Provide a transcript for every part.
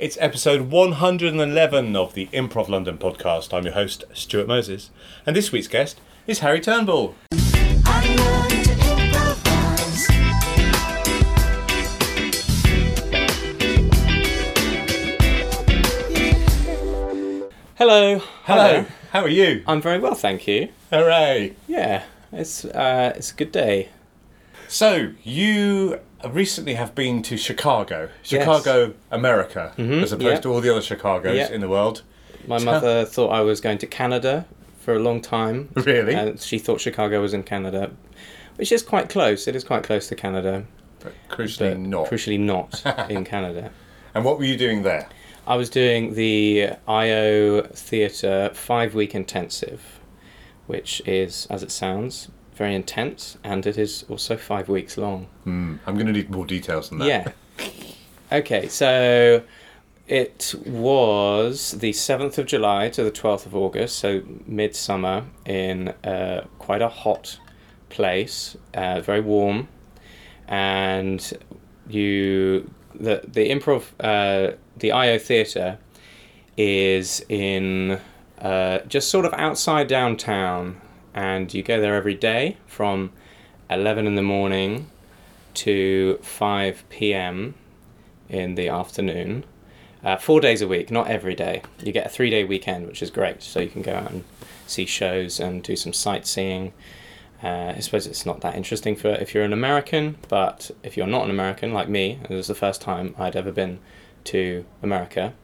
It's episode 111 of the Improv London podcast. I'm your host, Stuart Moses, and this week's guest is Harry Turnbull. I learned to improvise. Hello. Hello, how are you? I'm very well, thank you. Hooray! Yeah, it's uh, it's a good day. So, you recently have been to Chicago, Chicago, America, mm-hmm. as opposed yeah. to all the other Chicagos Yeah. in the world. My mother thought I was going to Canada for a long time. Really? And she thought Chicago was in Canada, which is quite close. It is quite close to Canada, But crucially but not. crucially not in Canada. And what were you doing there? I was doing the IO Theatre five week intensive, which is, as it sounds, very intense, and it is also five weeks long. Hmm, I'm going to need more details than that. Yeah. Okay, so it was the 7th of July to the 12th of August, so midsummer in uh, quite a hot place, uh, very warm, and you the the improv uh, the IO theatre is in uh, just sort of outside downtown, and you go there every day from 11 in the morning to 5 p.m. in the afternoon. Uh, four days a week, not every day. You get a three day weekend, which is great. So you can go out and see shows and do some sightseeing. Uh, I suppose it's not that interesting for if you're an American, but if you're not an American like me, it was the first time I'd ever been to America.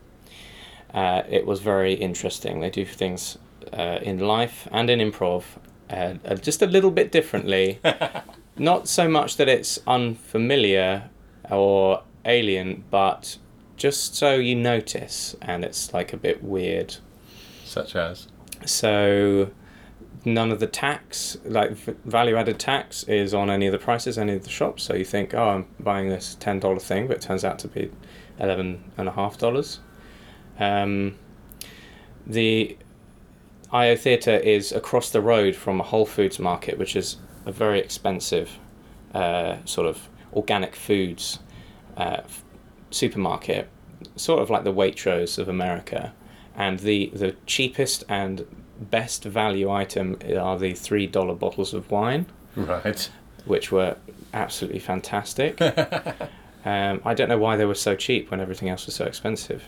Uh, it was very interesting. They do things uh, in life and in improv uh, just a little bit differently. Not so much that it's unfamiliar or alien, but just so you notice, and it's like a bit weird. Such as? So none of the tax, like value added tax, is on any of the prices, any of the shops. So you think, oh, I'm buying this ten dollar thing, but it turns out to be eleven and a half dollars. Um, the IO Theatre is across the road from a Whole Foods market, which is a very expensive uh, sort of organic foods uh, f- supermarket, sort of like the Waitrose of America. And the, the cheapest and best value item are the three dollar bottles of wine, Right. which were absolutely fantastic. um, I don't know why they were so cheap when everything else was so expensive.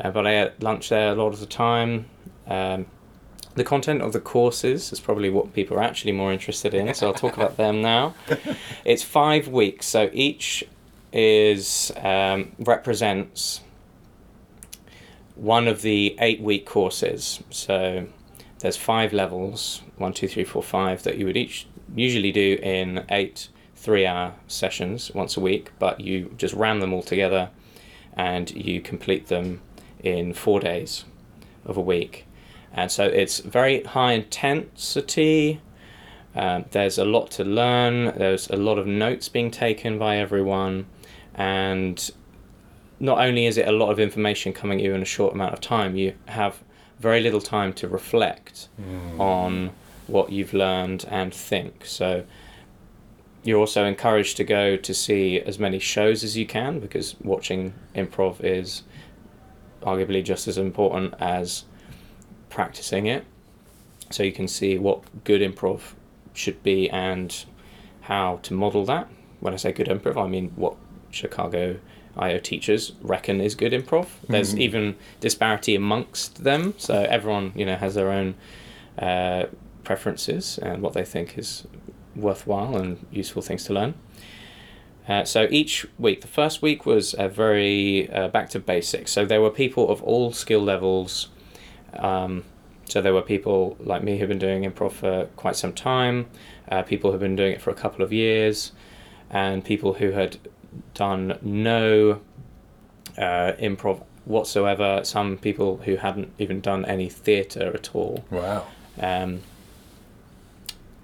Uh, but I had lunch there a lot of the time. Um, the content of the courses is probably what people are actually more interested in, so I'll talk about them now. It's five weeks, so each is um, represents one of the eight week courses. So there's five levels one, two, three, four, five that you would each usually do in eight three hour sessions once a week, but you just ram them all together and you complete them in four days of a week. And so it's very high intensity. Um, there's a lot to learn. There's a lot of notes being taken by everyone. And not only is it a lot of information coming at you in a short amount of time, you have very little time to reflect on what you've learned and think. So you're also encouraged to go to see as many shows as you can because watching improv is arguably just as important as practicing it. So you can see what good improv should be and how to model that. When I say good improv, I mean what Chicago IO teachers reckon is good improv. There's even disparity amongst them, so everyone you know has their own uh, preferences and what they think is worthwhile and useful things to learn. Uh, so each week, the first week was a very uh, back to basics. So there were people of all skill levels. Um, so there were people like me who've been doing improv for quite some time, uh, people who've been doing it for a couple of years, and people who had done no uh, improv whatsoever. Some people who hadn't even done any theatre at all. Wow. Um,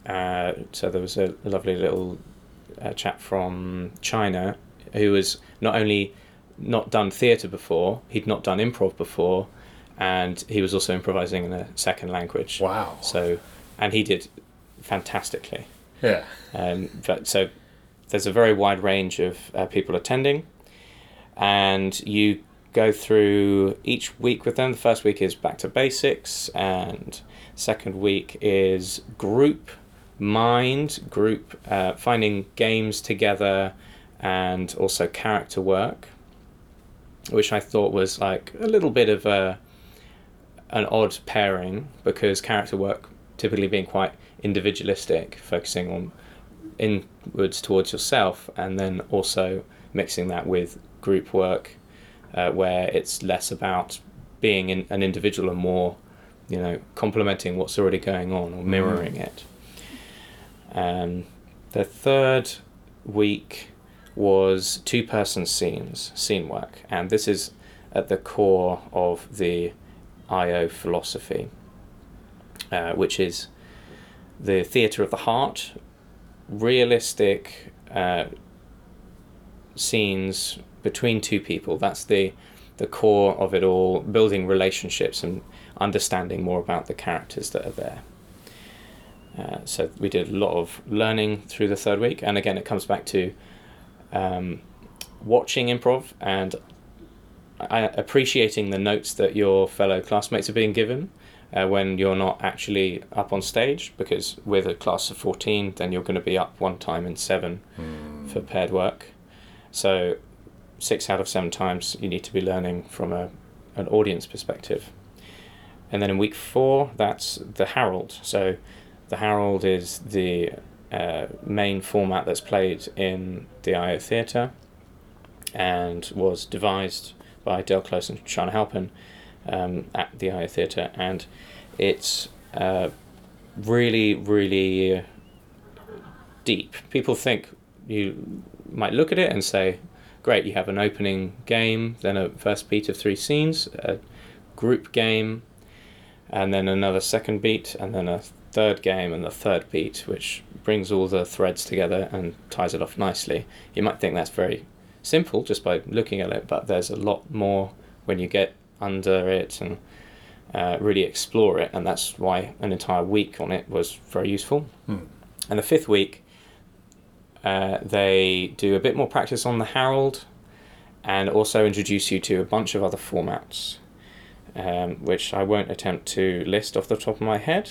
uh, so there was a lovely little uh, chap from China who was not only not done theatre before, he'd not done improv before, and he was also improvising in a second language. Wow. So, and he did fantastically. Yeah. Um, but so there's a very wide range of uh, people attending, and you go through each week with them. The first week is back to basics, and second week is group mind, group uh, finding games together, and also character work, which I thought was like a little bit of a an odd pairing because character work typically being quite individualistic, focusing on inwards towards yourself, and then also mixing that with group work, uh, where it's less about being in, an individual and more, you know, complementing what's already going on or mirroring it. Um, the third week was two person scenes, scene work, and this is at the core of the IO philosophy, uh, which is the theatre of the heart, realistic uh, scenes between two people. That's the the core of it all, building relationships and understanding more about the characters that are there. Uh, so we did a lot of learning through the third week, and again, it comes back to um, watching improv and appreciating the notes that your fellow classmates are being given uh, when you're not actually up on stage. Because with a class of fourteen, then you're going to be up one time in seven for paired work. So six out of seven times you need to be learning from a an audience perspective. And then in week four, that's the Harold. So the Harold is the uh, main format that's played in the IO Theatre and was devised by Del Close and Charna Halpern um, at the IO Theatre. And it's uh, really, really deep. People think you might look at it and say, great, you have an opening game, then a first beat of three scenes, a group game, and then another second beat, and then a third game and the third beat, which brings all the threads together and ties it off nicely. You might think that's very simple just by looking at it, but there's a lot more when you get under it and uh, really explore it, and that's why an entire week on it was very useful. And the fifth week, uh, they do a bit more practice on the Harold and also introduce you to a bunch of other formats, um, which I won't attempt to list off the top of my head.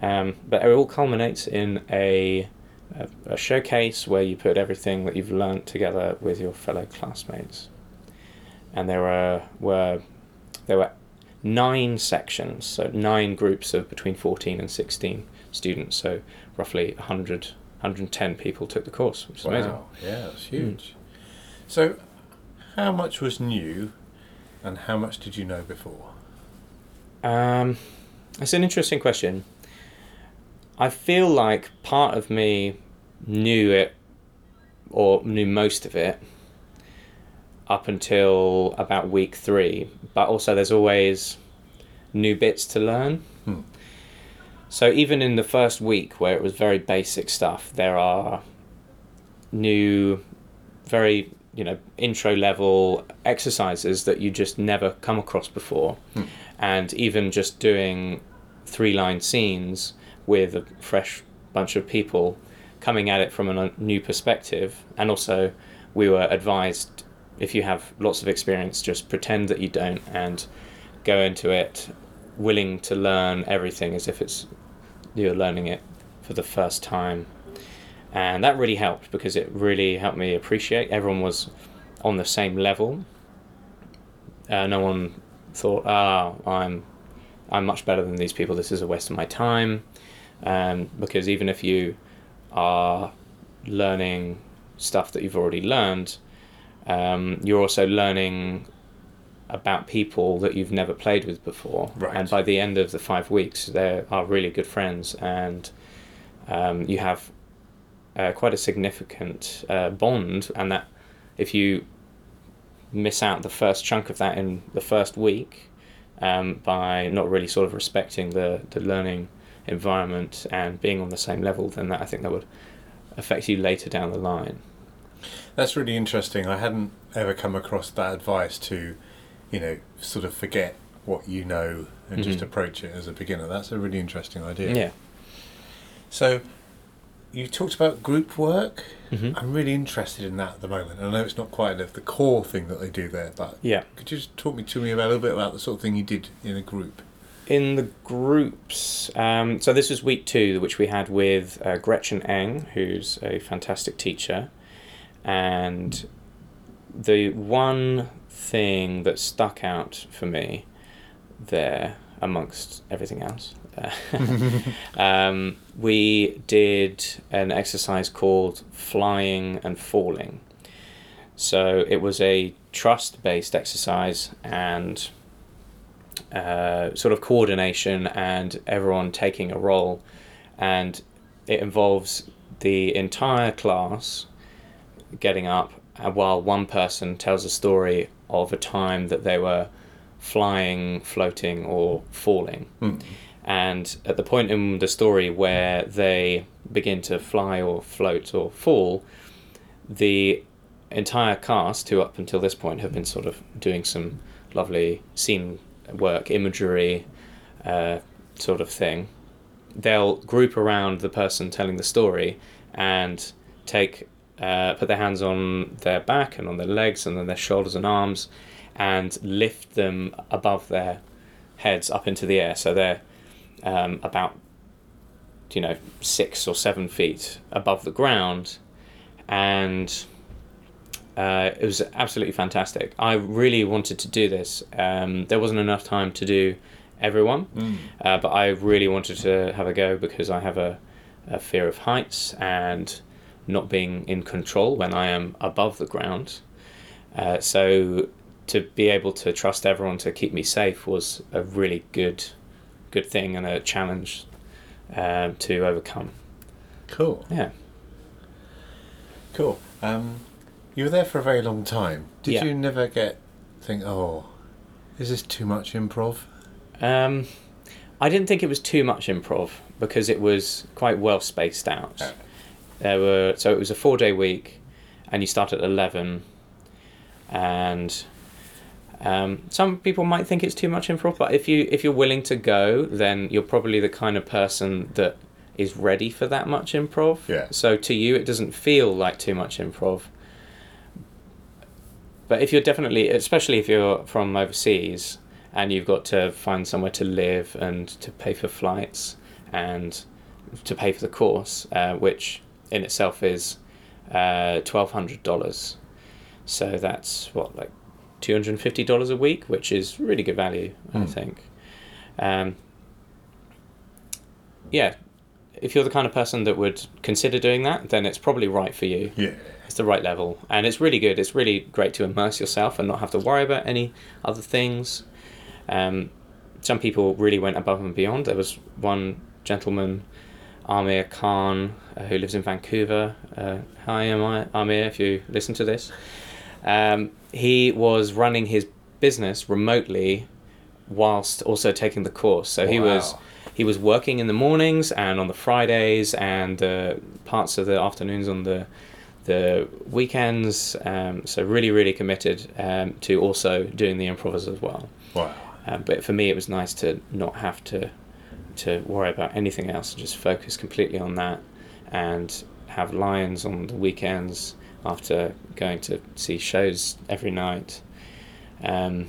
Um, but it all culminates in a, a, a showcase where you put everything that you've learnt together with your fellow classmates. And there were, were there were nine sections, so nine groups of between 14 and 16 students, so roughly 100, 110 people took the course, which is amazing. Wow, yeah, that's huge. So, how much was new, and how much did you know before? Um, it's an interesting question. I feel like part of me knew it, or knew most of it, up until about week three. But also, there's always new bits to learn. Hmm. So even in the first week, where it was very basic stuff, there are new, very you know intro level exercises that you just never come across before, and even just doing three line scenes with a fresh bunch of people coming at it from a new perspective. And also we were advised if you have lots of experience just pretend that you don't and go into it willing to learn everything as if it's you're learning it for the first time. And that really helped because it really helped me appreciate everyone was on the same level. Uh, no one thought ah i'm i'm much better than these people. This is a waste of my time um, because even if you are learning stuff that you've already learned um, you're also learning about people that you've never played with before Right. and by the end of the five weeks they are really good friends and um, you have uh, quite a significant uh, bond and that if you miss out the first chunk of that in the first week um, by not really sort of respecting the, the learning environment and being on the same level, then that I think that would affect you later down the line. That's really interesting. I hadn't ever come across that advice to, you know, sort of forget what you know and just Mhm. approach it as a beginner. That's a really interesting idea. Yeah. So, you talked about group work. Mhm. I'm really interested in that at the moment. I know it's not quite the, the core thing that they do there, but Yeah. could you just talk me to me about a little bit about the sort of thing you did in a group? In the groups, um, so this was week two, which we had with uh, Gretchen Eng, who's a fantastic teacher. And the one thing that stuck out for me there, amongst everything else, um, we did an exercise called flying and falling. So it was a trust based exercise and uh, sort of coordination and everyone taking a role. And it involves the entire class getting up uh, while one person tells a story of a time that they were flying, floating, or falling. And at the point in the story where they begin to fly or float or fall, the entire cast, who up until this point have been sort of doing some lovely scene work, imagery, uh, sort of thing, they'll group around the person telling the story and take uh, put their hands on their back and on their legs and then their shoulders and arms and lift them above their heads up into the air. So they're um, about you know six or seven feet above the ground and uh, it was absolutely fantastic. I really wanted to do this. Um, there wasn't enough time to do everyone, uh, but I really wanted to have a go because I have a, a fear of heights and not being in control when I am above the ground. Uh, so to be able to trust everyone to keep me safe was a really good, good thing and a challenge um, to overcome. Cool. Yeah. Cool. Um, you were there for a very long time. Did Yeah. you never get think, oh, is this too much improv? Um, I didn't think it was too much improv because it was quite well spaced out. There were so it was a four day week, and you start at eleven, and um, some people might think it's too much improv. But if you if you're willing to go, then you're probably the kind of person that is ready for that much improv. Yeah. So to you, it doesn't feel like too much improv. But if you're definitely, especially if you're from overseas and you've got to find somewhere to live and to pay for flights and to pay for the course, uh, which in itself is uh, twelve hundred dollars. So that's what like two hundred and fifty dollars a week, which is really good value, I Hmm. think. Um, yeah, if you're the kind of person that would consider doing that, then it's probably right for you Yeah. It's the right level. And it's really good. It's really great to immerse yourself and not have to worry about any other things. Um, some people really went above and beyond. There was one gentleman Amir Khan uh, who lives in Vancouver. Uh, hi Amir, Amir if you listen to this. Um, he was running his business remotely whilst also taking the course. So he was he was working in the mornings and on the Fridays and uh, parts of the afternoons on the the weekends. Um, so really, really committed um, to also doing the improvers as well. Wow. Um, but for me, it was nice to not have to to worry about anything else, and just focus completely on that, and have lions on the weekends after going to see shows every night, um,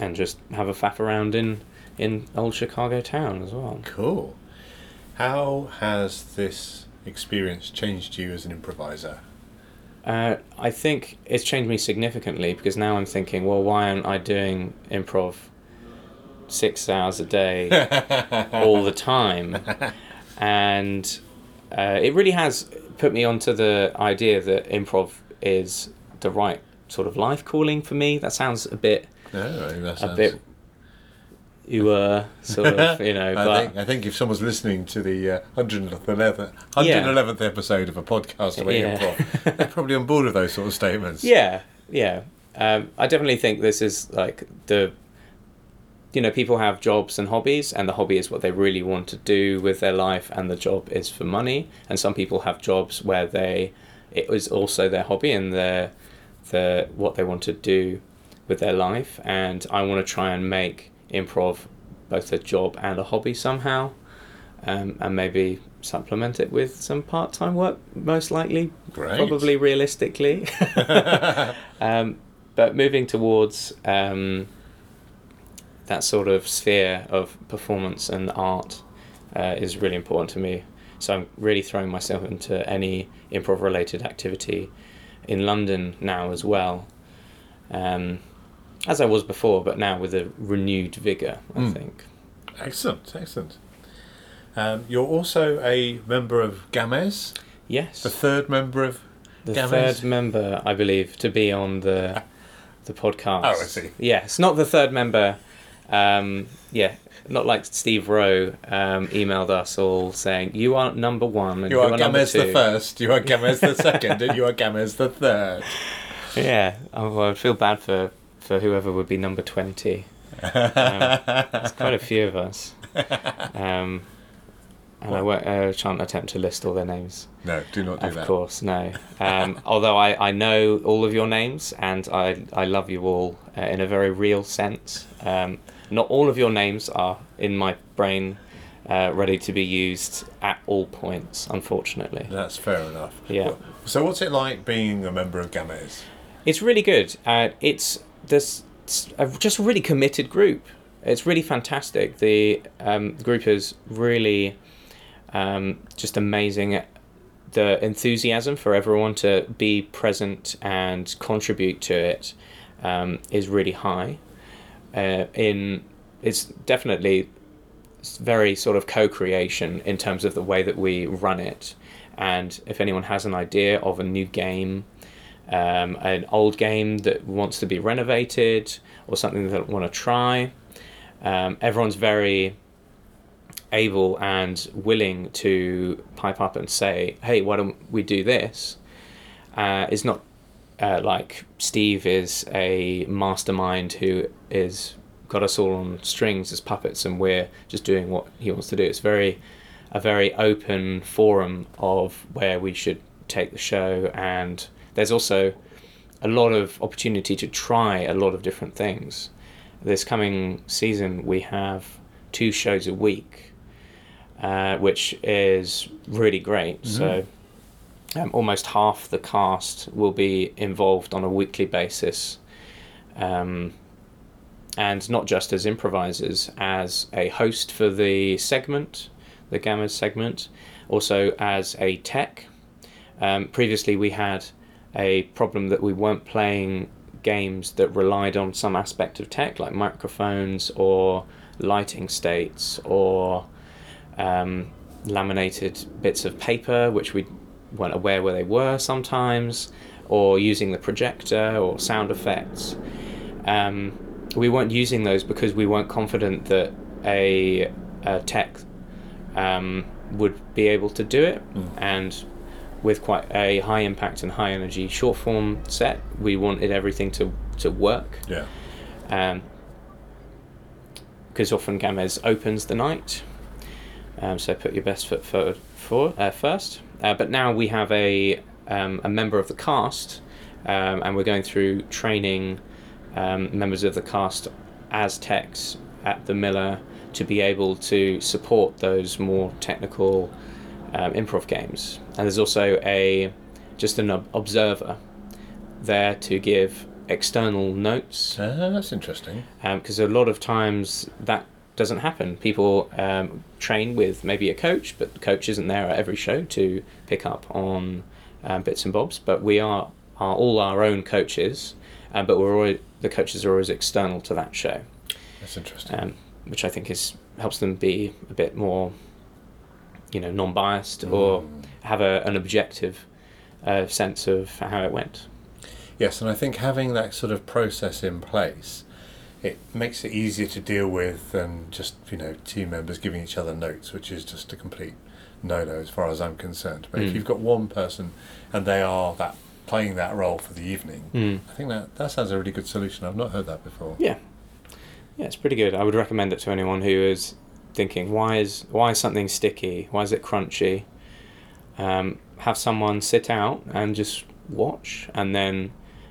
and just have a faff around in in old Chicago town as well. Cool. How has this experience changed you as an improviser? Uh, I think it's changed me significantly because now I'm thinking, well, why aren't I doing improv six hours a day all the time? And uh, it really has put me onto the idea that improv is the right sort of life calling for me. That sounds a bit, No, that a bit, you were sort of, you know, I but think I think if someone's listening to the uh, 111th, 111th episode of a podcast about Yeah. improv, they're probably on board with those sort of statements. Yeah, yeah. Um, I definitely think this is like the, you know, people have jobs and hobbies, and the hobby is what they really want to do with their life, and the job is for money. And some people have jobs where they, it was also their hobby and their, the what they want to do with their life. And I want to try and make improv both a job and a hobby somehow, um, and maybe supplement it with some part-time work, most likely, Great. probably realistically. um, but moving towards um, that sort of sphere of performance and art uh, is really important to me. So I'm really throwing myself into any improv-related activity in London now as well, um, as I was before, but now with a renewed vigor. I Mm. think. Excellent, excellent. Um, you're also a member of Gamez, Yes. the third member of. The Gamez? third member, I believe, to be on the the podcast. Oh, I see. Yes, not the third member. Um, yeah, not like Steve Rowe um, emailed us all saying you are number one and You are number Gamez the two." first, you are Gamez the second, and you are Gamez the third. Yeah, oh, I'd feel bad for for whoever would be number twenty. Um, There's quite a few of us. Um, and I won't, uh, shan't attempt to list all their names. No, do not do Of that. Of course, no. Um, although I, I know all of your names and I, I love you all uh, in a very real sense. Um, not all of your names are in my brain uh, ready to be used at all points, unfortunately. That's fair enough. Yeah. So, what's it like being a member of Gamez? It's really good. Uh, it's this a just really committed group. It's really fantastic. The um, group is really um, just amazing. The enthusiasm for everyone to be present and contribute to it um, is really high. Uh, in it's definitely very sort of co-creation in terms of the way that we run it. And if anyone has an idea of a new game, um, an old game that wants to be renovated or something that want to try. Um, everyone's very able and willing to pipe up and say, "Hey, why don't we do this?" Uh, it's not uh, like Steve is a mastermind who is got us all on strings as puppets, and we're just doing what he wants to do. It's very a very open forum of where we should take the show, and there's also a lot of opportunity to try a lot of different things. This coming season, we have two shows a week, uh, which is really great. So, um, almost half the cast will be involved on a weekly basis, um, and not just as improvisers, as a host for the segment, the Gamma segment, also as a tech. Um, previously, we had a problem that we weren't playing games that relied on some aspect of tech, like microphones or lighting states or um, laminated bits of paper, which we weren't aware where they were sometimes, or using the projector or sound effects. Um, we weren't using those because we weren't confident that a, a tech um, would be able to do it, and with quite a high impact and high energy short form set, we wanted everything to to work Yeah. because often Gamez opens the night. Um, so put your best foot forward for, uh, first. Uh, but now we have a um, a member of the cast, um, and we're going through training um, members of the cast as techs at the Miller to be able to support those more technical um, improv games. And there's also a just an ob- observer there to give external notes Ah, that's interesting. because a lot of times that doesn't happen. People um, train with maybe a coach, but the coach isn't there at every show to pick up on um, bits and bobs. But we are, are all our own coaches, um, but we're always, the coaches are always external to that show, That's interesting. um, which I think is helps them be a bit more, you know, non-biased or have a, an objective uh, sense of how it went. Yes, and I think having that sort of process in place, it makes it easier to deal with than just you know team members giving each other notes, which is just a complete no-no as far as I'm concerned. But if Mm. you've got one person and they are that playing that role for the evening, Mm. I think that that sounds a really good solution. I've not heard that before. Yeah, yeah, it's pretty good. I would recommend it to anyone who is thinking, why is why is something sticky? Why is it crunchy? Um, have someone sit out and just watch, and then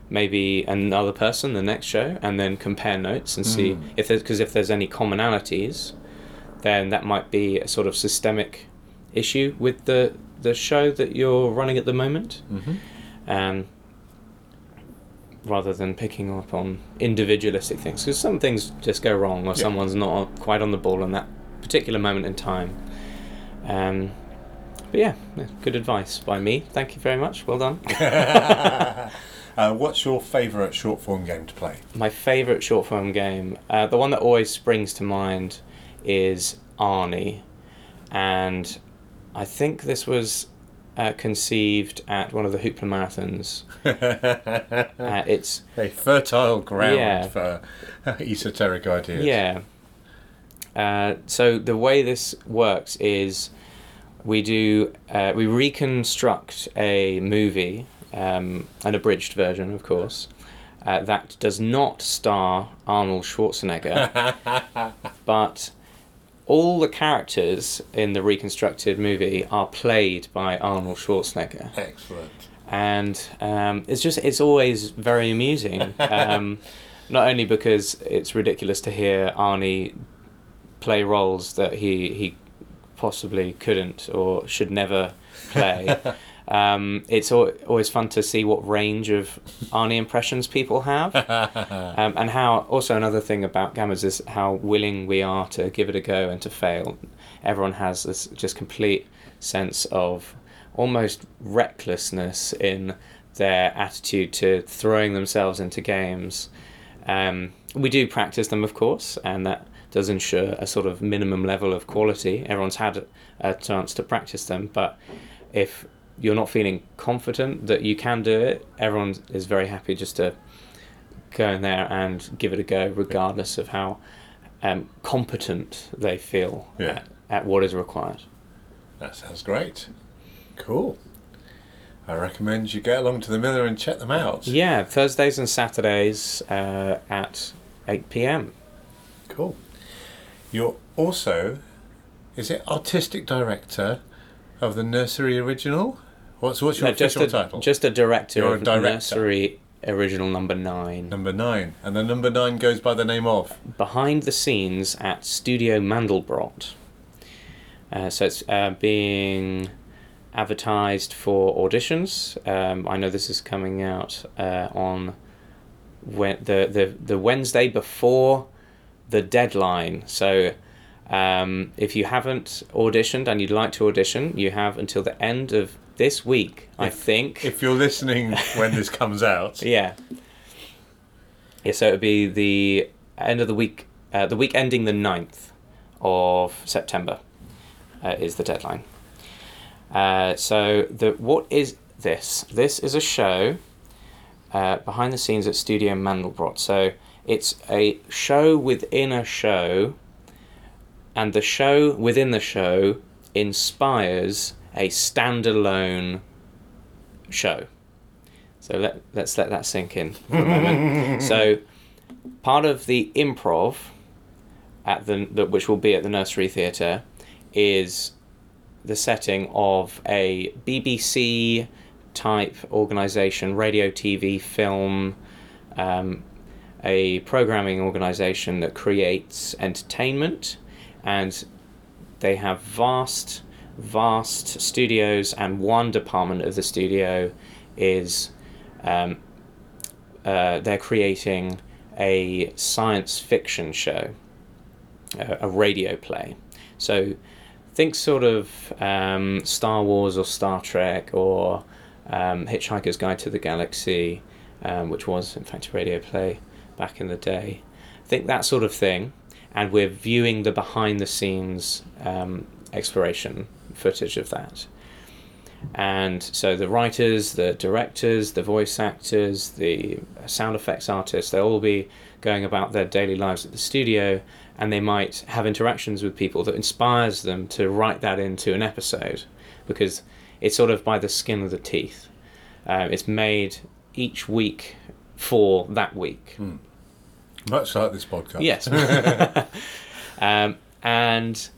maybe another person the next show, and then compare notes and see Mm. if there's because if there's any commonalities, then that might be a sort of systemic issue with the the show that you're running at the moment, hmm um, rather than picking up on individualistic things. Because some things just go wrong, or Yeah. someone's not quite on the ball in that particular moment in time. Um, but yeah, good advice by me. Thank you very much. Well done. uh, what's your favourite short form game to play? My favourite short form game, uh, the one that always springs to mind, is Arnie, and I think this was uh, conceived at one of the Hoopla marathons. Uh, it's A fertile ground Yeah. for esoteric ideas. yeah. Uh, so the way this works is we do uh, we reconstruct a movie, um, an abridged version, of course. Uh, that does not star Arnold Schwarzenegger, but all the characters in the reconstructed movie are played by Arnold Schwarzenegger, Excellent. and um, it's just it's always very amusing. Um, not only because it's ridiculous to hear Arnie play roles that he he possibly couldn't or should never play. Um, it's al- always fun to see what range of Arnie impressions people have, um, and how. Also, another thing about Gammas is how willing we are to give it a go and to fail. Everyone has this just complete sense of almost recklessness in their attitude to throwing themselves into games. Um, we do practice them, of course, and that does ensure a sort of minimum level of quality. Everyone's had a chance to practice them, but if you're not feeling confident that you can do it, everyone is very happy just to go in there and give it a go, regardless of how um, competent they feel Yeah. at, at what is required. That sounds great. Cool. I recommend you get along to the Miller and check them out. Yeah, Thursdays and Saturdays uh, at 8 p.m. Cool. You're also, is it artistic director of the nursery original? What's what's your No, just official a, title? Just a director You're a of director. nursery original number nine. number nine, and the number nine goes by the name of. Behind the scenes at Studio Mandelbrot. Uh, so it's uh, being advertised for auditions. Um, I know this is coming out uh, on when, the, the the Wednesday before the deadline. So um, if you haven't auditioned and you'd like to audition, you have until the end of this week, I think. If you're listening when this comes out, Yeah. Yeah, so it would be the end of the week, uh, the week ending the 9th of September uh, is the deadline. Uh, so the what is this? This is a show uh, behind the scenes at Studio Mandelbrot. So it's a show within a show, and the show within the show inspires a standalone show. So let, let's let that sink in for a moment. so part of the improv at the, the which will be at the nursery theatre is the setting of a BBC type organisation, radio, TV, film, um, a programming organisation that creates entertainment, and they have vast, vast studios, and one department of the studio is um, uh, they're creating a science fiction show, a, a radio play. So think sort of um, Star Wars or Star Trek or um, Hitchhiker's Guide to the Galaxy, um, which was in fact a radio play back in the day. I think that sort of thing, and we're viewing the behind the scenes um, exploration footage of that. And so the writers, the directors, the voice actors, the sound effects artists, they'll all be going about their daily lives at the studio and they might have interactions with people that inspires them to write that into an episode because it's sort of by the skin of the teeth. Um, it's made each week for that week. Much like this podcast. Yes. um, and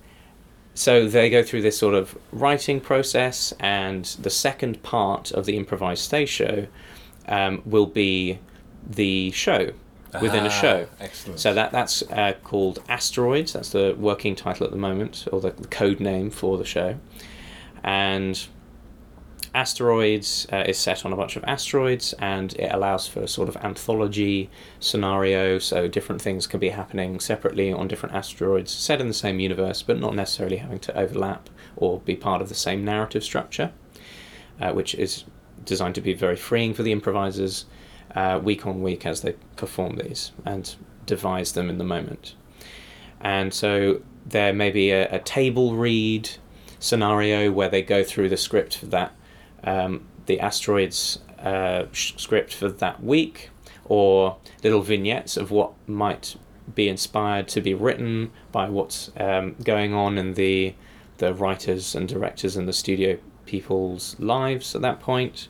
so they go through this sort of writing process, and the second part of the improvised stage show um, will be the show within a Ah, show. Excellent. So that that's uh, called Asteroids. That's the working title at the moment, or the code name for the show. and asteroids uh, is set on a bunch of asteroids and it allows for a sort of anthology scenario so different things can be happening separately on different asteroids set in the same universe but not necessarily having to overlap or be part of the same narrative structure uh, which is designed to be very freeing for the improvisers uh, week on week as they perform these and devise them in the moment. And so there may be a, a table read scenario where they go through the script for that um, the asteroids uh, script for that week or little vignettes of what might be inspired to be written by what's um, going on in the the writers and directors and the studio people's lives at that point.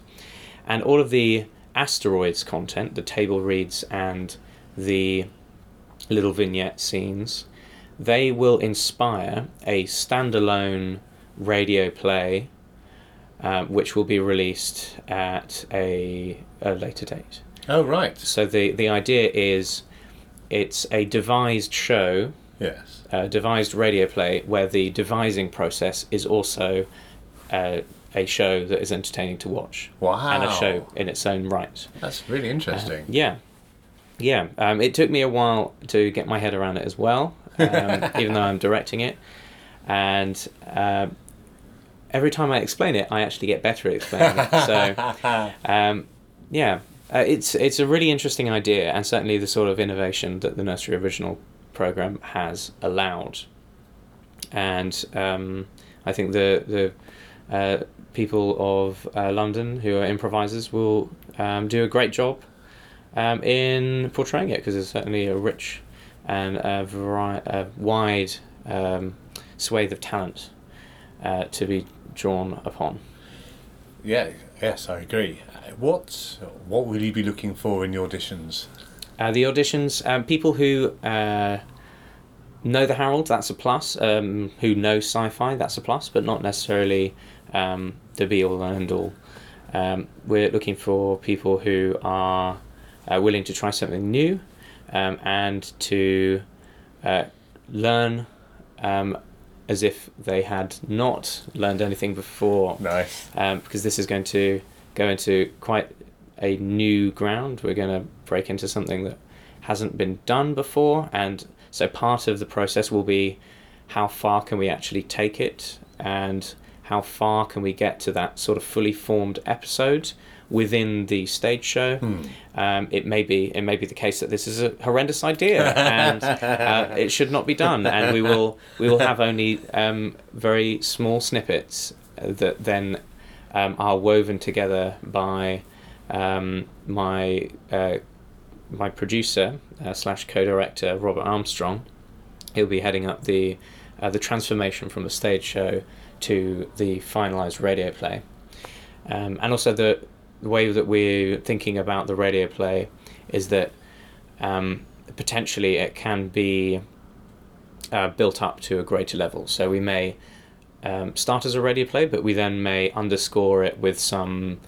And all of the asteroids content the table reads and the little vignette scenes they will inspire a standalone radio play uh, which will be released at a, a later date. Oh right. So the, the idea is it's a devised show, Yes. a devised radio play, where the devising process is also uh, a show that is entertaining to watch. Wow. And a show in its own right. That's really interesting. Yeah. Yeah. Um, it took me a while to get my head around it as well, um, even though I'm directing it. And uh, every time I explain it, I actually get better at explaining it. So, um, yeah, uh, it's it's a really interesting idea, and certainly the sort of innovation that the Nursery Original program has allowed. And um, I think the the uh, people of uh, London who are improvisers will um, do a great job um, in portraying it because there's certainly a rich and a, vari- a wide um, swathe of talent uh, to be drawn upon. Yeah. Yes, I agree. What What will you be looking for in the auditions? Uh, the auditions, um, people who uh, know the Harold, that's a plus. Um, who know sci-fi, that's a plus, but not necessarily um, the be all and end all. Um, we're looking for people who are uh, willing to try something new um, and to uh, learn um, as if they had not learned anything before Nice. um, because this is going to go into quite a new ground. We're going to break into something that hasn't been done before, and so part of the process will be how far can we actually take it, and how far can we get to that sort of fully formed episode within the stage show. Hmm. Um, it may be it may be the case that this is a horrendous idea and uh, it should not be done, and we will we will have only um, very small snippets that then um, are woven together by um, my uh, my producer uh, slash co-director Robert Armstrong. He'll be heading up the uh, the transformation from the stage show to the finalized radio play, um, and also the the way that we're thinking about the radio play is that um, potentially it can be uh, built up to a greater level. So we may um, start as a radio play, but we then may underscore it with some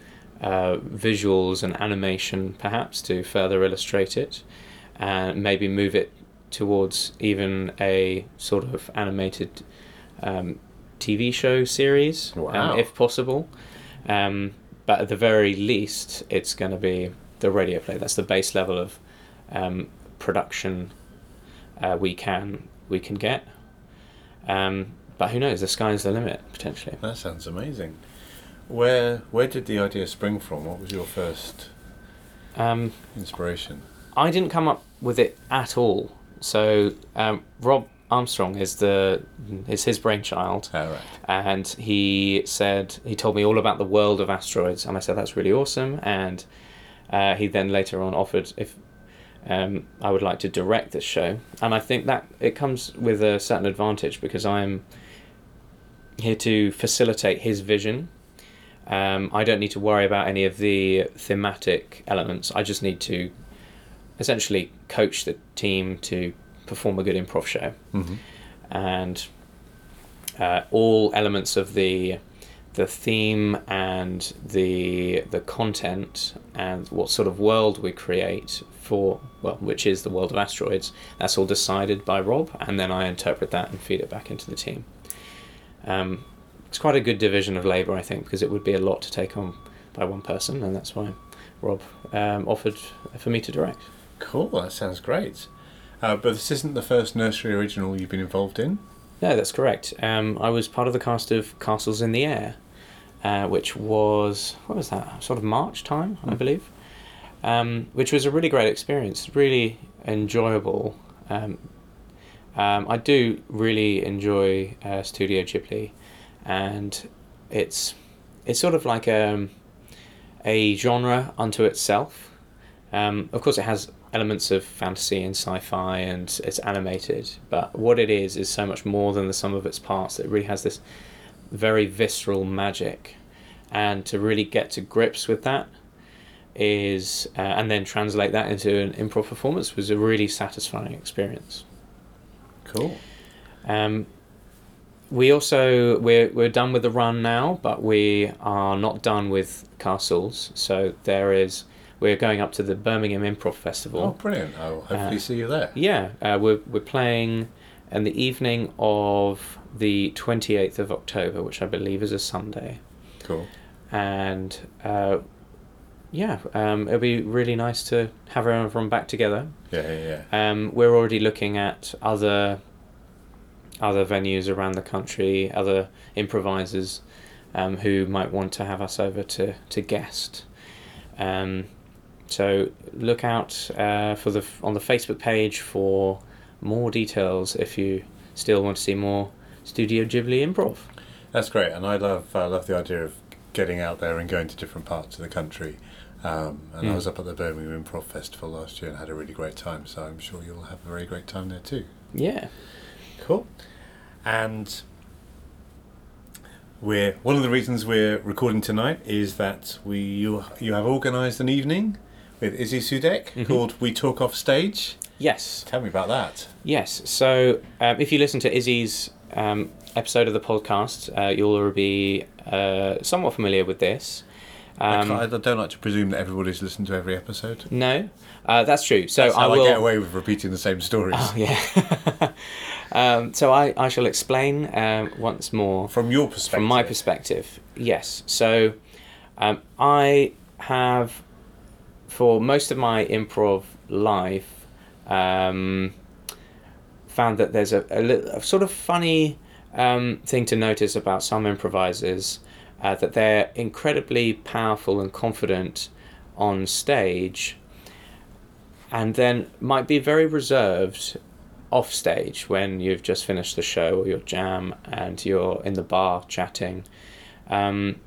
uh, visuals and animation, perhaps, to further illustrate it, and maybe move it towards even a sort of animated um, TV show series, Wow. um, if possible. Um, but at the very least, it's going to be the radio play. That's the base level of um, production uh, we can we can get. Um, but who knows? The sky's the limit potentially. That sounds amazing. Where Where did the idea spring from? What was your first Um, inspiration? I didn't come up with it at all. So um, Rob Armstrong is the is his brainchild, All right. and he said he told me all about the world of asteroids, and I said that's really awesome. And uh, he then later on offered if um, I would like to direct this show, and I think that it comes with a certain advantage because I'm here to facilitate his vision. Um, I don't need to worry about any of the thematic elements. I just need to essentially coach the team to perform a good improv show Mm-hmm. and uh, all elements of the the theme and the the content and what sort of world we create for well which is the world of asteroids that's all decided by Rob and then I interpret that and feed it back into the team um, it's quite a good division of labour, I think, because it would be a lot to take on by one person, and that's why Rob um, offered for me to direct. Cool, that sounds great. Uh, but this isn't the first nursery original you've been involved in. No, that's correct. Um, I was part of the cast of Castles in the Air, uh, which was what was that? Sort of March time, I Mm. believe. Um, which was a really great experience, really enjoyable. Um, um, I do really enjoy uh, Studio Ghibli, and it's it's sort of like um, a genre unto itself. Um, of course, it has elements of fantasy and sci-fi, and it's animated. But what it is is so much more than the sum of its parts. It really has this very visceral magic, and to really get to grips with that is, uh, and then translate that into an improv performance was a really satisfying experience. Cool. Um, we also we're we're done with the run now, but we are not done with castles. So there is we're going up to the Birmingham Improv Festival. Oh, brilliant. I'll hopefully Uh, see you there. Yeah, uh, we're we're playing in the evening of the twenty eighth of October, which I believe is a Sunday, Cool. and uh, yeah, um, it'll be really nice to have everyone back together. Yeah, yeah, yeah. Um, we're already looking at other other venues around the country, other improvisers um, who might want to have us over to to guest. Um, so look out uh, for the on the Facebook page for more details if you still want to see more Studio Ghibli improv. That's great, and I love I love the idea of getting out there and going to different parts of the country. Um, and I Mm. was up at the Birmingham Improv Festival last year and had a really great time. So I'm sure you'll have a very great time there too. Yeah. Cool. And we're one of the reasons we're recording tonight is that we you you have organised an evening with Izzy Sudek Mhm. called We Talk Off Stage. Yes. Tell me about that. Yes. So um, if you listen to Izzy's um, episode of the podcast, uh, you'll be uh, somewhat familiar with this. I, Um, can't- I don't like to presume that everybody's listened to every episode. no, uh, that's true. So That's I how I, get away with repeating the same stories. Oh yeah. um, so I, I shall explain um, once more From your perspective. from my perspective. Yes. So um, I have, for most of my improv life, um, found that there's a, a, a sort of funny um, thing to notice about some improvisers uh, that they're incredibly powerful and confident on stage and then might be very reserved off stage when you've just finished the show or your jam and you're in the bar chatting. Um,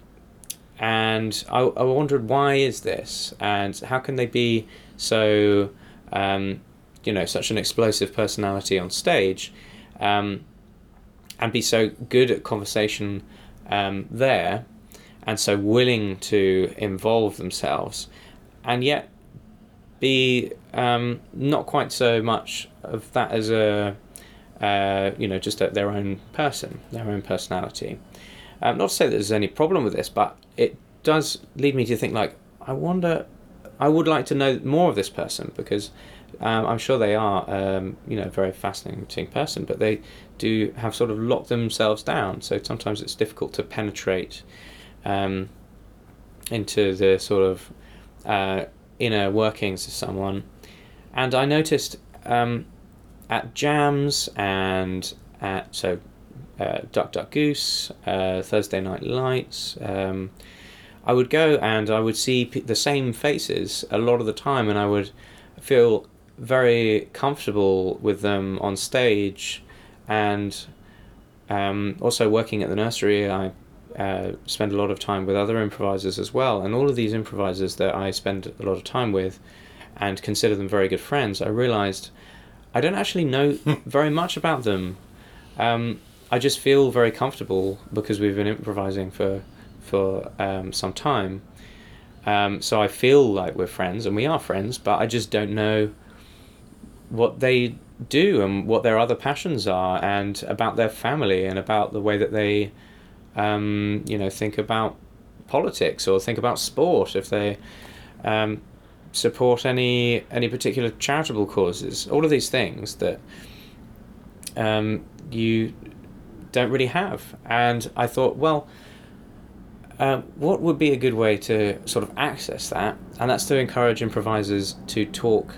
and I, I wondered why is this? And how can they be so um, you know such an explosive personality on stage um, and be so good at conversation um, there and so willing to involve themselves and yet be um, not quite so much of that as a uh, you know just a, their own person their own personality um, not to say that there's any problem with this but it does lead me to think like I wonder I would like to know more of this person because um, I'm sure they are um, you know a very fascinating person but they do have sort of locked themselves down so sometimes it's difficult to penetrate um, into the sort of uh, inner workings of someone. And I noticed um, at jams and at so uh, Duck Duck Goose, uh, Thursday Night Lights, um, I would go and I would see p- the same faces a lot of the time, and I would feel very comfortable with them on stage, and um, also working at the nursery, I uh, spend a lot of time with other improvisers as well. And all of these improvisers that I spend a lot of time with and consider them very good friends, I realized I don't actually know very much about them. Um, I just feel very comfortable because we've been improvising for for um, some time. Um, so I feel like we're friends, and we are friends, but I just don't know what they do and what their other passions are, and about their family, and about the way that they, um, you know, think about politics or think about sport. If they um, support any any particular charitable causes, all of these things that um, you don't really have. And I thought, well, uh, what would be a good way to sort of access that? And that's to encourage improvisers to talk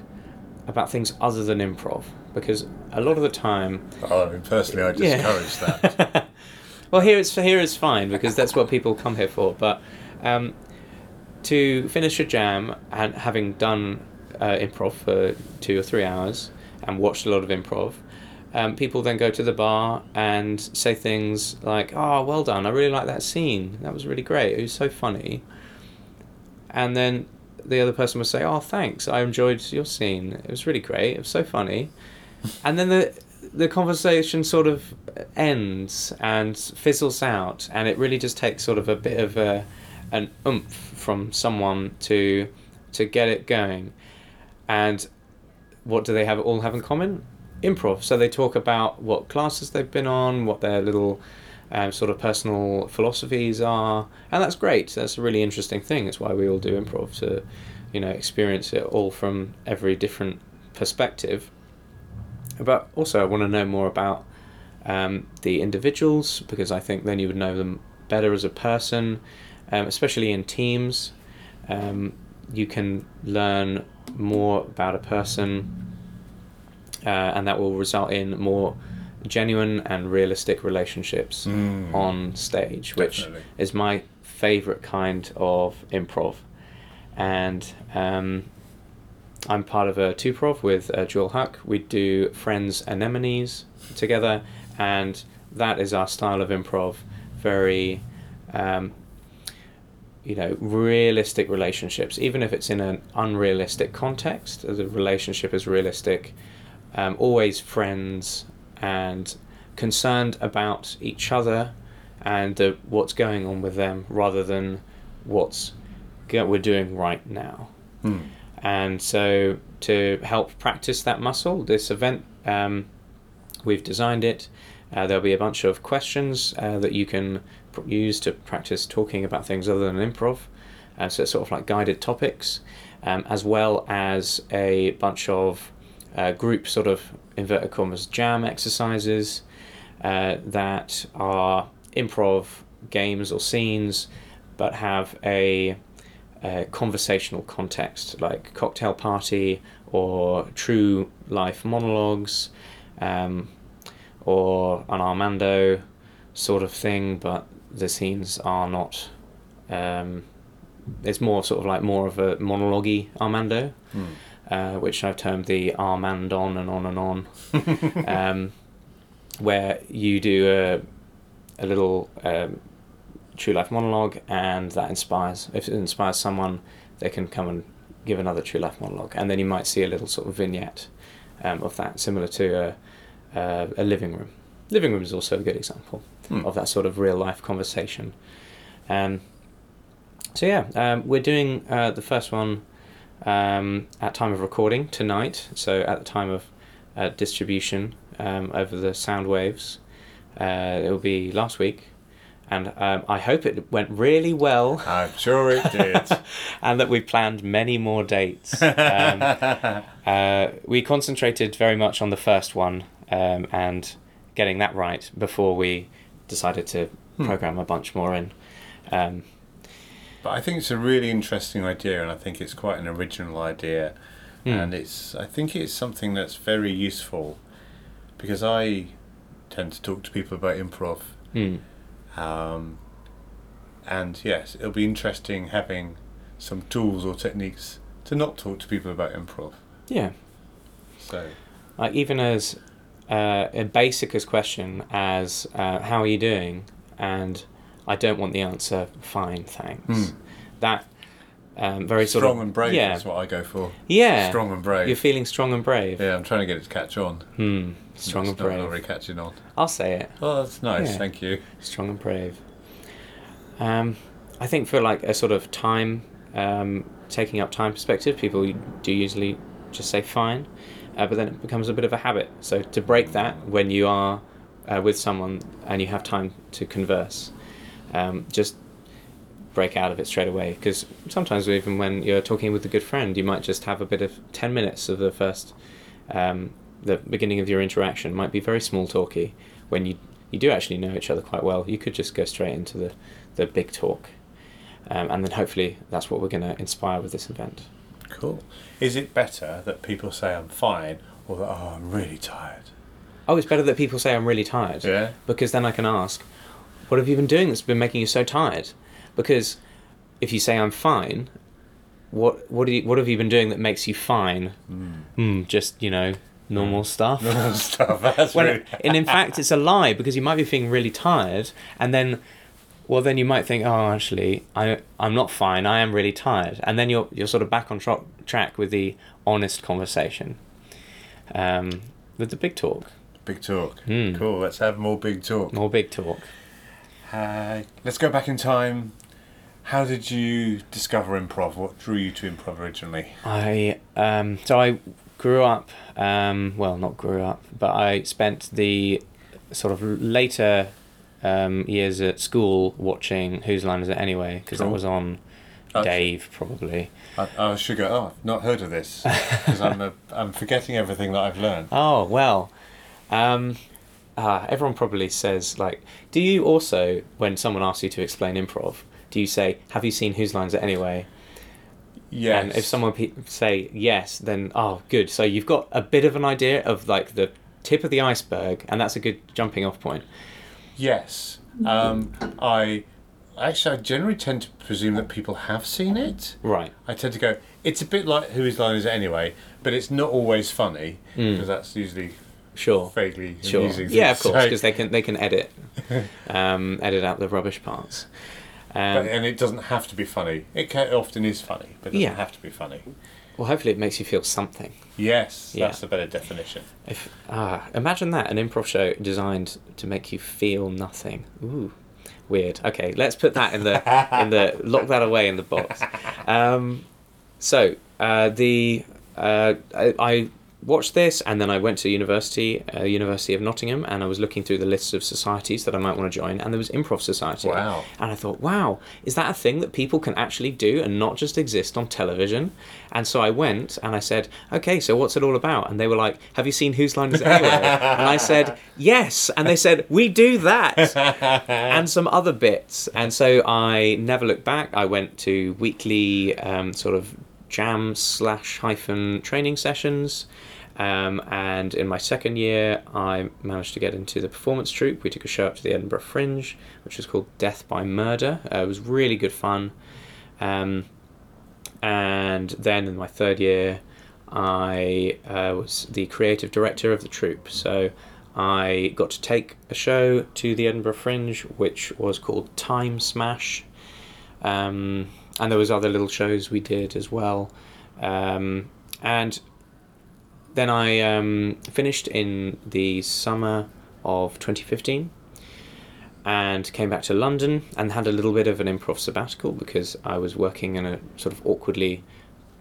about things other than improv. Because a lot of the time, Oh, I mean, personally, I Yeah. discourage that. well, here it's here it's fine because that's what people come here for. But um, to finish a jam and having done uh, improv for two or three hours and watched a lot of improv, um, people then go to the bar and say things like, "Oh, well done! I really like that scene. That was really great. It was so funny." And then the other person would say, "Oh, thanks. I enjoyed your scene. It was really great. It was so funny." and then the the conversation sort of ends and fizzles out, and it really just takes sort of a bit of a an oomph from someone to to get it going. And what do they have all have in common? Improv. So they talk about what classes they've been on, what their little um, sort of personal philosophies are, and that's great. That's a really interesting thing. It's why we all do improv to, you know, experience it all from every different perspective. But also, I want to know more about um, the individuals because I think then you would know them better as a person, um, especially in teams. Um, you can learn more about a person, uh, and that will result in more genuine and realistic relationships Mm. on stage, which Definitely. is my favorite kind of improv. And um, I'm part of a two prov with uh, Joel Huck. We do Friends Anemones together, and that is our style of improv. Very, um, you know, realistic relationships, even if it's in an unrealistic context. The relationship is realistic. Um, always friends and concerned about each other and uh, what's going on with them, rather than what's go- we're doing right now. Hmm. And so, to help practice that muscle, this event, um, we've designed it. Uh, there'll be a bunch of questions uh, that you can pr- use to practice talking about things other than improv. Uh, so, it's sort of like guided topics, um, as well as a bunch of uh, group sort of inverted commas jam exercises uh, that are improv games or scenes, but have a uh, conversational context, like cocktail party or true life monologues, um, or an Armando sort of thing, but the scenes are not. Um, it's more sort of like more of a monologue Armando, Hmm. Uh, which I've termed the Armandon and on and on, and on. um, where you do a, a little um, true life monologue, and that inspires. If it inspires someone, they can come and give another true life monologue, and then you might see a little sort of vignette um, of that, similar to a, a, a living room. Living room is also a good example Hmm. of that sort of real life conversation. Um, so yeah, um, we're doing uh, the first one um, at time of recording tonight. So at the time of uh, distribution um, over the sound waves, uh, it will be last week, and um, I hope it went really well. I'm sure it did. and that we planned many more dates. Um, uh, we concentrated very much on the first one um, and getting that right before we decided to program a bunch more in. But I think it's a really interesting idea, and I think it's quite an original idea, Hmm. and it's I think it's something that's very useful because I tend to talk to people about improv, hmm. um, and yes, it'll be interesting having some tools or techniques to not talk to people about improv. Yeah, So like even as uh, a basic as question as uh, "How are you doing?" and I don't want the answer. Fine, thanks. Hmm. That um, very strong sort of and brave Yeah, is what I go for. yeah. Strong and brave. You're feeling strong and brave. yeah, I'm trying to get it to catch on. Hmm. Strong and not brave. already catching on. I'll say it. Oh, that's nice. Yeah. Thank you. strong and brave. Um, I think for like a sort of time, um, taking up time perspective, people do usually just say fine, uh, but then it becomes a bit of a habit. So to break that when you are uh, with someone and you have time to converse, um, just break out of it straight away. Because sometimes even when you're talking with a good friend, you might just have a bit of ten minutes of the first, um, the beginning of your interaction might be very small talky when you you do actually know each other quite well, you could just go straight into the, the big talk. Um, and then hopefully that's what we're going to inspire with this event. Cool. Is it better that people say I'm fine or that oh I'm really tired? Oh, it's better that people say I'm really tired. Yeah. Because then I can ask, what have you been doing that's been making you so tired? Because if you say I'm fine, what what do you, what have you been doing that makes you fine? Hmm, just you know normal stuff. Normal stuff. That's when really. and in fact it's a lie because you might be feeling really tired and then well then you might think oh actually I I'm not fine I am really tired and then you're you're sort of back on tro- track with the honest conversation um, with the big talk Big talk. Hmm. Cool. Let's have more big talk. more big talk Uh, let's go back in time. How did you discover improv? What drew you to improv originally? I um, so I grew up um, well not grew up but I spent the sort of later um, years at school watching Whose Line Is It Anyway because that was on Uh, Dave probably I, I should go. Oh, I've not heard of this because I'm a, I'm forgetting everything that I've learned. Oh well, um, ah, everyone probably says like, do you also when someone asks you to explain improv, do you say, "Have you seen Whose Lines It Anyway?" Yes. And if someone pe- say yes, then oh, good. So you've got a bit of an idea of like the tip of the iceberg, and that's a good jumping off point. Yes. Um, I actually I generally tend to presume that people have seen it. Right. I tend to go. It's a bit like Whose Line Is It Anyway, but it's not always funny because that's usually Sure. vaguely. Sure. amusing. Yeah, of course, because they can they can edit, um, edit out the rubbish parts. But, Um, and it doesn't have to be funny. It, ca it often is funny, but it doesn't Yeah. have to be funny. well, hopefully it makes you feel something. Yes, Yeah. that's a better definition. If ah, imagine that an improv show designed to make you feel nothing. Ooh, weird. Okay, let's put that in the in the lock that away in the box. Um, so uh, the uh, I, I watched this and then I went to university, uh, University of Nottingham, and I was looking through the lists of societies that I might want to join, and there was Improv Society. Wow. And I thought, wow, is that a thing that people can actually do and not just exist on television? And so I went and I said, okay, so what's it all about? And they were like, have you seen Whose Line Is It Anyway? and I said, yes. And they said, we do that. and some other bits. And so I never looked back. I went to weekly um, sort of jam slash hyphen training sessions. Um, and in my second year, I managed to get into the performance troupe. We took a show up to the Edinburgh Fringe, which was called Death by Murder. Uh, it was really good fun. Um, and then in my third year, I uh, was the creative director of the troupe. So I got to take a show to the Edinburgh Fringe, which was called Time Smash. Um, and there was other little shows we did as well. Um, and then I um, finished in the summer of 2015 and came back to London and had a little bit of an improv sabbatical because I was working in a sort of awkwardly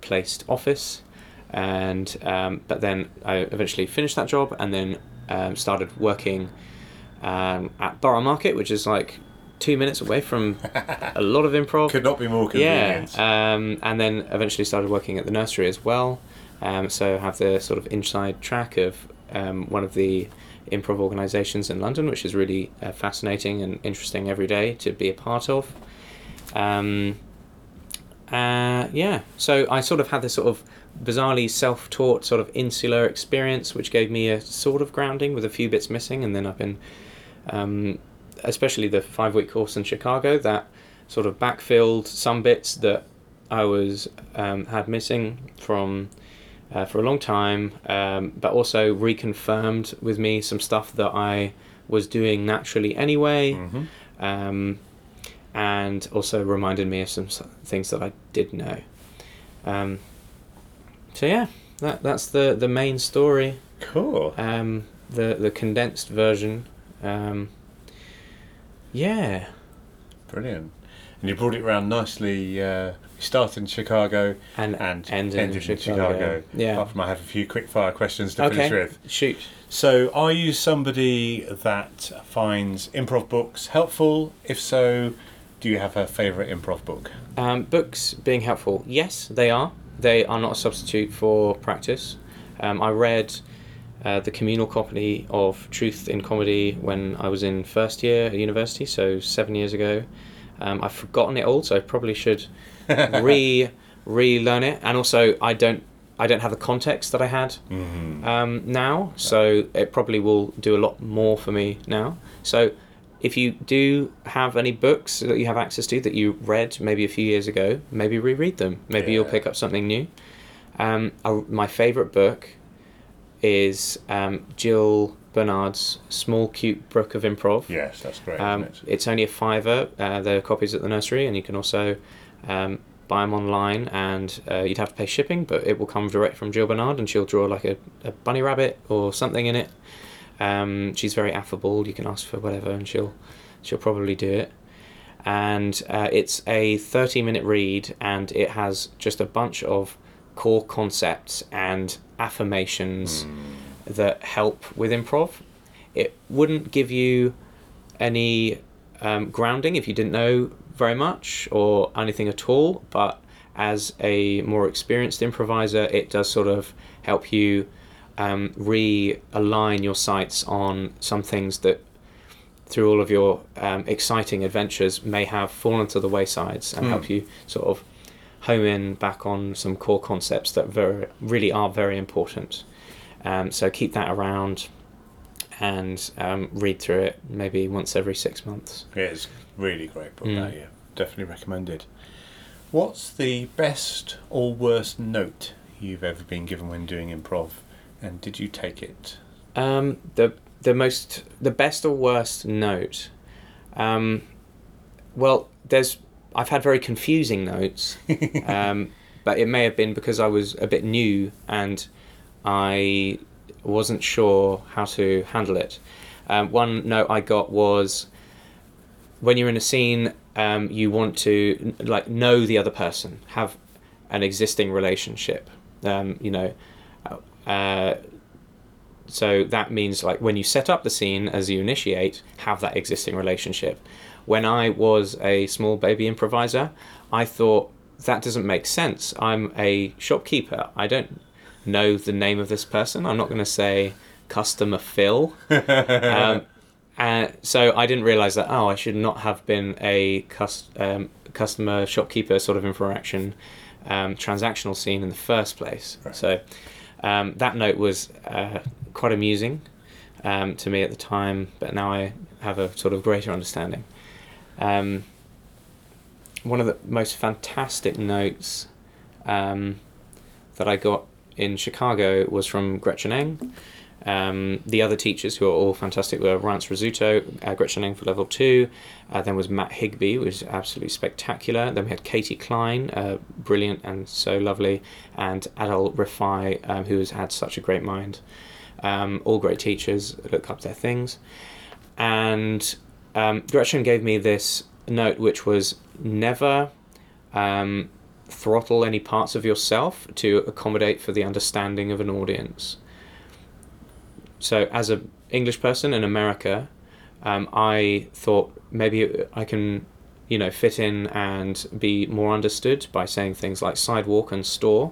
placed office. And um, but then I eventually finished that job and then um, started working um, at Borough Market, which is like two minutes away from a lot of improv. Could not be more Yeah, convenient. um, and then eventually started working at the nursery as well. Um, so I have the sort of inside track of um, one of the improv organisations in London, which is really uh, fascinating and interesting every day to be a part of. Um, uh, yeah, so I sort of had this sort of bizarrely self-taught sort of insular experience, which gave me a sort of grounding with a few bits missing, and then I've been, um, especially the five-week course in Chicago, that sort of backfilled some bits that I was um, had missing from uh, for a long time, um, but also reconfirmed with me some stuff that I was doing naturally anyway, Mhm. um, and also reminded me of some things that I did know. Um, so yeah, that that's the the main story, Cool. um, the the condensed version. Um, yeah, Brilliant. And you brought it around nicely. Uh, started in Chicago and and ended ended, in in Chicago. Chicago. Yeah. Apart from I have a few quick fire questions to okay, finish with. shoot. So, are you somebody that finds improv books helpful? If so, do you have a favourite improv book? Um, books being helpful, yes, they are. They are not a substitute for practice. Um, I read uh, the communal copy of Truth in Comedy when I was in first year at university, so seven years ago. Um, I've forgotten it all, so I probably should re relearn it. And also, I don't I don't have the context that I had Mhm. um, now, so it probably will do a lot more for me now. So, if you do have any books that you have access to that you read maybe a few years ago, maybe reread them. Maybe you'll pick up something new. Um, I, my favorite book is um, Jill Bernard's Small Cute Book of Improv. Yes, that's great. Um, it? it's only a fiver. Uh, there are copies at the nursery, and you can also um, buy them online. And uh, you'd have to pay shipping, but it will come direct from Jill Bernard, and she'll draw like a, a bunny rabbit or something in it. Um, she's very affable. You can ask for whatever, and she'll she'll probably do it. And uh, it's a thirty-minute read, and it has just a bunch of core concepts and affirmations that help with improv. It wouldn't give you any um, grounding if you didn't know very much or anything at all, but as a more experienced improviser, it does sort of help you um, realign your sights on some things that through all of your um, exciting adventures may have fallen to the waysides and Hmm. help you sort of home in back on some core concepts that very, really are very important. Um, so keep that around and um, read through it maybe once every six months. Yeah, it's really great book. Mm. That yeah, definitely recommended. What's the best or worst note you've ever been given when doing improv, and did you take it? Um, the the most the best or worst note. Um, well, there's I've had very confusing notes, um, but it may have been because I was a bit new and I wasn't sure how to handle it. Um, one note I got was when you're in a scene, um, you want to like know the other person, have an existing relationship. Um, you know, uh, so that means like when you set up the scene as you initiate, have that existing relationship. When I was a small baby improviser, I thought that doesn't make sense. I'm a shopkeeper. I don't know the name of this person. I'm not going to say customer Phil. um, and so I didn't realize that. Oh, I should not have been a cus- um, customer shopkeeper sort of interaction um, transactional scene in the first place. Right. So um, that note was uh, quite amusing um, to me at the time, but now I have a sort of greater understanding. Um, one of the most fantastic notes um, that I got in Chicago was from Gretchen Eng. Um, the other teachers who are all fantastic were Rance Rizzuto, uh, Gretchen Eng for level two. Uh, then was Matt Higby, which is absolutely spectacular. Then we had Katie Klein, uh, brilliant and so lovely, and Adal Rifai, um, who has had such a great mind. Um, all great teachers, look up their things. And um, Gretchen gave me this note, which was never um, throttle any parts of yourself to accommodate for the understanding of an audience. So, as an English person in America, um, I thought maybe I can, you know, fit in and be more understood by saying things like sidewalk and store,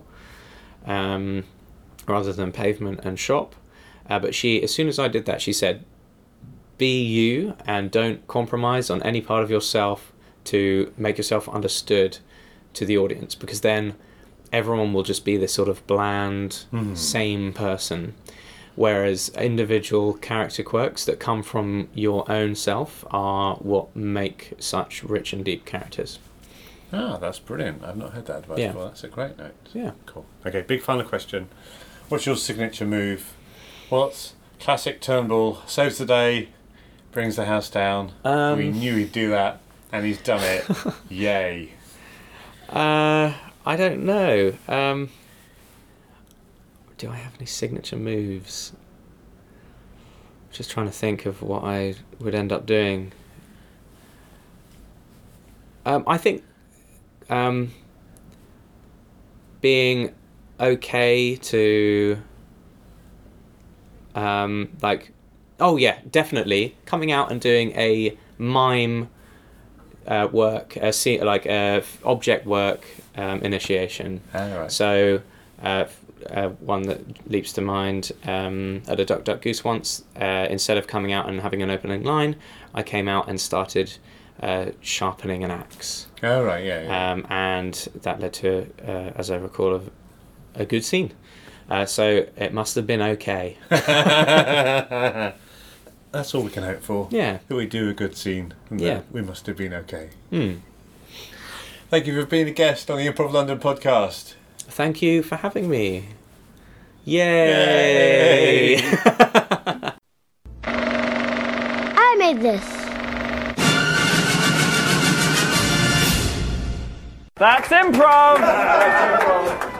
um, rather than pavement and shop. Uh, but she, as soon as I did that, she said, "Be you and don't compromise on any part of yourself to make yourself understood to the audience, because then everyone will just be this sort of bland, Mhm. same person." Whereas individual character quirks that come from your own self are what make such rich and deep characters. Ah, that's brilliant. I've not heard that advice Yeah. before. That's a great note. Yeah. Cool. Okay, big final question. What's your signature move? What's classic Turnbull saves the day, brings the house down? Um, we knew he'd do that, and he's done it. Yay! Uh, I don't know. Um, do I have any signature moves? Just trying to think of what I would end up doing. Um, I think um, being okay to um, like oh yeah definitely coming out and doing a mime uh, work a se- like a object work um, initiation All right. so uh, uh, one that leaps to mind um, at a Duck Duck Goose once. Uh, instead of coming out and having an opening line, I came out and started uh, sharpening an axe, Oh right, yeah. yeah. um, and that led to, uh, as I recall, a, a good scene. Uh, so it must have been okay. That's all we can hope for. Yeah. That we do a good scene. Yeah. We must have been okay. Hmm. Thank you for being a guest on the Improv London podcast. Thank you for having me. Yay! Yay! I made this. That's improv!